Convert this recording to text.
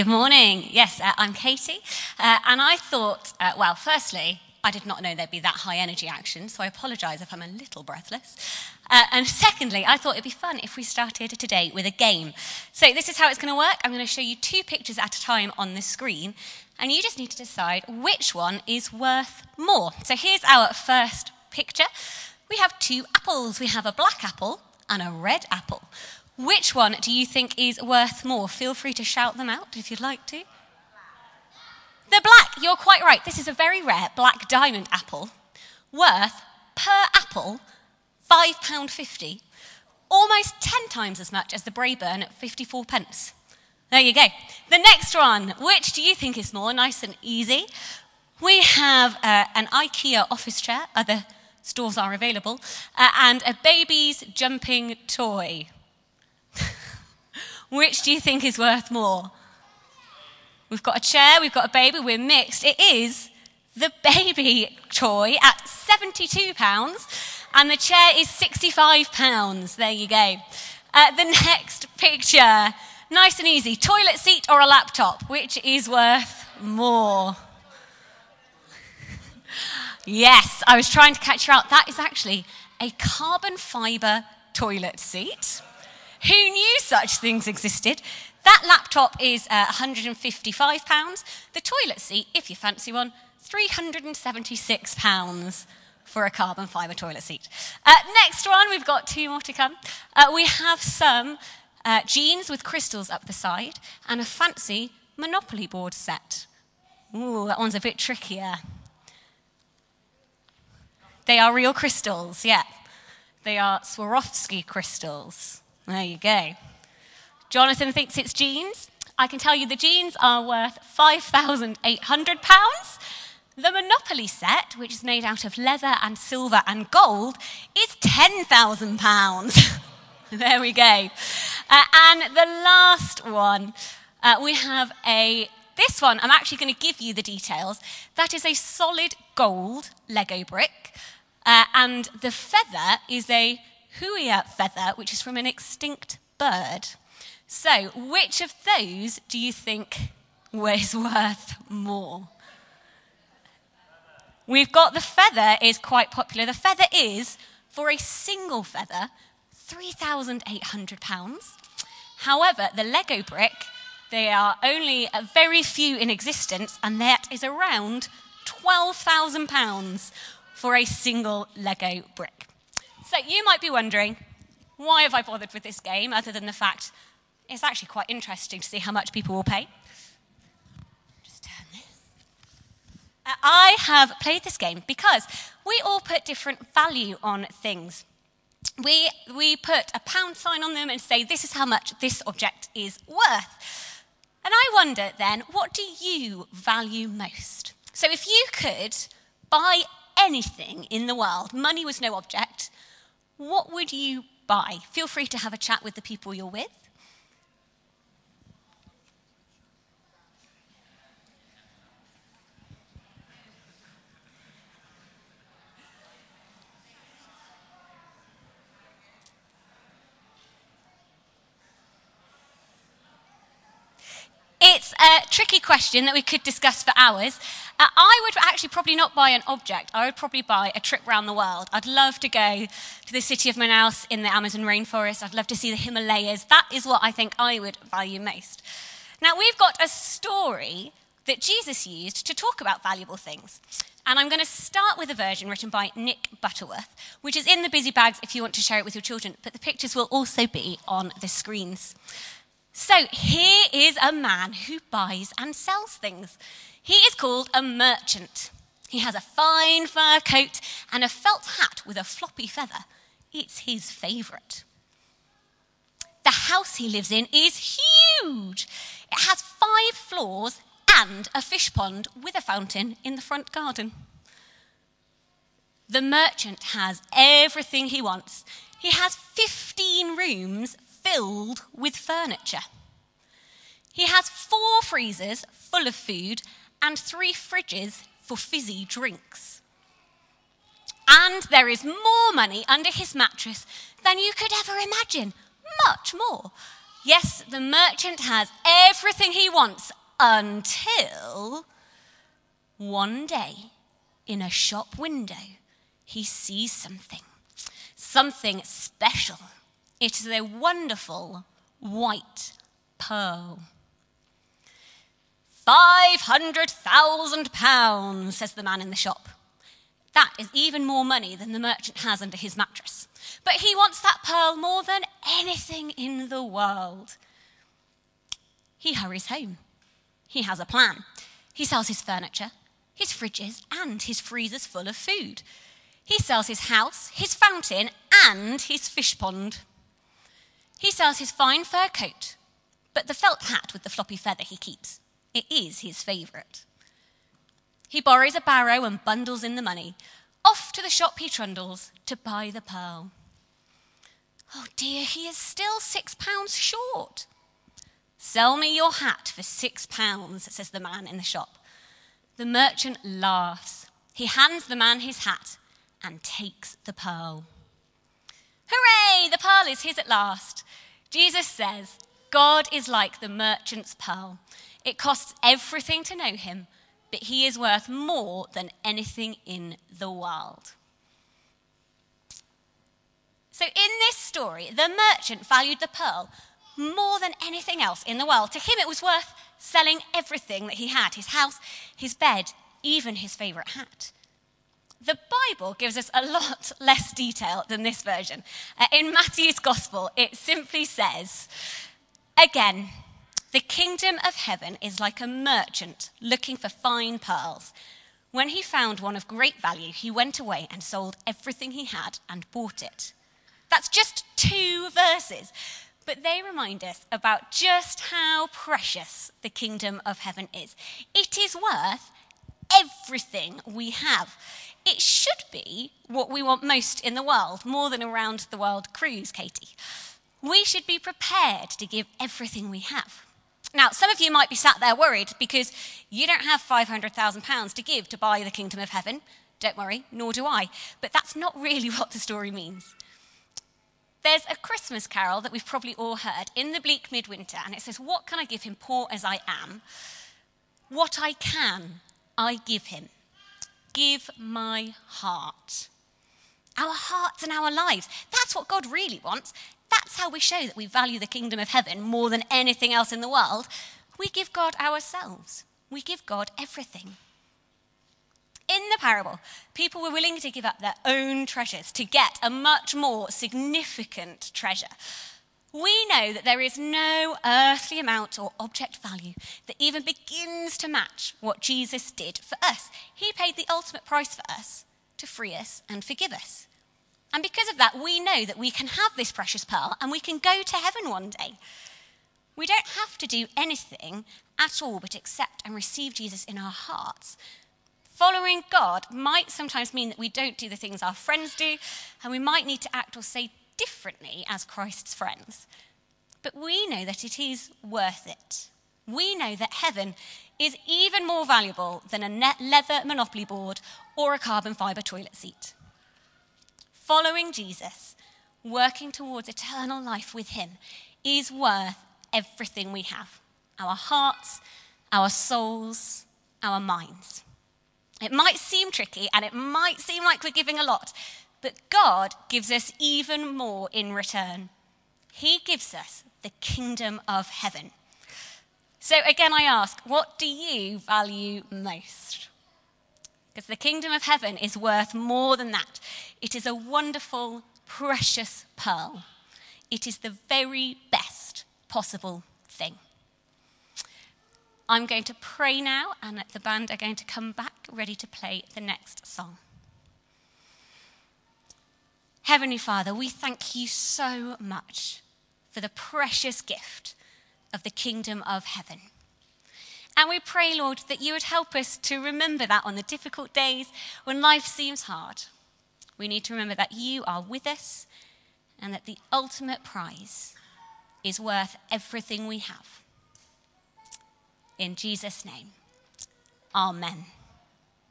Good morning. Yes, uh, I'm Katie. Uh, and I thought, uh, well, firstly, I did not know there'd be that high energy action, so I apologise if I'm a little breathless. Uh, and secondly, I thought it'd be fun if we started today with a game. So, this is how it's going to work. I'm going to show you two pictures at a time on the screen, and you just need to decide which one is worth more. So, here's our first picture. We have two apples. We have a black apple and a red apple. Which one do you think is worth more? Feel free to shout them out if you'd like to. The black, you're quite right. This is a very rare black diamond apple, worth per apple £5.50, almost 10 times as much as the Braeburn at 54 pence. There you go. The next one, which do you think is more nice and easy? We have uh, an IKEA office chair, other stores are available, uh, and a baby's jumping toy. Which do you think is worth more? We've got a chair, we've got a baby, we're mixed. It is the baby toy at £72 and the chair is £65. There you go. Uh, the next picture, nice and easy toilet seat or a laptop? Which is worth more? yes, I was trying to catch you out. That is actually a carbon fibre toilet seat. Who knew such things existed? That laptop is uh, £155. The toilet seat, if you fancy one, £376 for a carbon fibre toilet seat. Uh, next one, we've got two more to come. Uh, we have some uh, jeans with crystals up the side and a fancy Monopoly board set. Ooh, that one's a bit trickier. They are real crystals, yeah. They are Swarovski crystals. There you go. Jonathan thinks it's jeans. I can tell you the jeans are worth £5,800. The Monopoly set, which is made out of leather and silver and gold, is £10,000. there we go. Uh, and the last one, uh, we have a, this one, I'm actually going to give you the details. That is a solid gold Lego brick. Uh, and the feather is a huia feather, which is from an extinct bird. So, which of those do you think was worth more? We've got the feather is quite popular. The feather is, for a single feather, £3,800. However, the Lego brick, they are only a very few in existence, and that is around £12,000 for a single Lego brick. So you might be wondering, why have I bothered with this game other than the fact it's actually quite interesting to see how much people will pay? Just turn this. Uh, I have played this game because we all put different value on things. We, we put a pound sign on them and say, this is how much this object is worth. And I wonder then, what do you value most? So if you could buy anything in the world, money was no object, what would you buy? Feel free to have a chat with the people you're with. It's a tricky question that we could discuss for hours. Uh, I would actually probably not buy an object. I would probably buy a trip around the world. I'd love to go to the city of Manaus in the Amazon rainforest. I'd love to see the Himalayas. That is what I think I would value most. Now, we've got a story that Jesus used to talk about valuable things. And I'm going to start with a version written by Nick Butterworth, which is in the busy bags if you want to share it with your children, but the pictures will also be on the screens. So here is a man who buys and sells things. He is called a merchant. He has a fine fur coat and a felt hat with a floppy feather. It's his favourite. The house he lives in is huge. It has five floors and a fish pond with a fountain in the front garden. The merchant has everything he wants. He has 15 rooms filled with furniture. He has four freezers full of food and three fridges for fizzy drinks. And there is more money under his mattress than you could ever imagine. Much more. Yes, the merchant has everything he wants until one day in a shop window he sees something, something special. It is a wonderful white pearl. Five hundred thousand pounds, says the man in the shop. That is even more money than the merchant has under his mattress. But he wants that pearl more than anything in the world. He hurries home. He has a plan. He sells his furniture, his fridges, and his freezers full of food. He sells his house, his fountain, and his fish pond. He sells his fine fur coat, but the felt hat with the floppy feather he keeps. It is his favourite. He borrows a barrow and bundles in the money. Off to the shop he trundles to buy the pearl. Oh dear, he is still six pounds short. Sell me your hat for six pounds, says the man in the shop. The merchant laughs. He hands the man his hat and takes the pearl. Hooray! The pearl is his at last. Jesus says, God is like the merchant's pearl. It costs everything to know him, but he is worth more than anything in the world. So, in this story, the merchant valued the pearl more than anything else in the world. To him, it was worth selling everything that he had his house, his bed, even his favourite hat. The Bible gives us a lot less detail than this version. Uh, in Matthew's Gospel, it simply says, Again, the kingdom of heaven is like a merchant looking for fine pearls. When he found one of great value, he went away and sold everything he had and bought it. That's just two verses, but they remind us about just how precious the kingdom of heaven is. It is worth everything we have. It should be what we want most in the world, more than a round the world cruise, Katie. We should be prepared to give everything we have. Now, some of you might be sat there worried because you don't have £500,000 to give to buy the kingdom of heaven. Don't worry, nor do I. But that's not really what the story means. There's a Christmas carol that we've probably all heard in the bleak midwinter, and it says, What can I give him, poor as I am? What I can, I give him. Give my heart. Our hearts and our lives. That's what God really wants. That's how we show that we value the kingdom of heaven more than anything else in the world. We give God ourselves, we give God everything. In the parable, people were willing to give up their own treasures to get a much more significant treasure. We know that there is no earthly amount or object value that even begins to match what Jesus did for us. He paid the ultimate price for us to free us and forgive us. And because of that, we know that we can have this precious pearl and we can go to heaven one day. We don't have to do anything at all but accept and receive Jesus in our hearts. Following God might sometimes mean that we don't do the things our friends do, and we might need to act or say differently as Christ's friends. But we know that it is worth it. We know that heaven is even more valuable than a leather monopoly board or a carbon fibre toilet seat following Jesus, working towards eternal life with Him, is worth everything we have our hearts, our souls, our minds. It might seem tricky and it might seem like we're giving a lot, but God gives us even more in return. He gives us the kingdom of heaven. So, again, I ask, what do you value most? Because the kingdom of heaven is worth more than that. It is a wonderful, precious pearl. It is the very best possible thing. I'm going to pray now, and the band are going to come back ready to play the next song. Heavenly Father, we thank you so much for the precious gift of the kingdom of heaven. And we pray, Lord, that you would help us to remember that on the difficult days when life seems hard. We need to remember that you are with us and that the ultimate prize is worth everything we have. In Jesus' name, amen.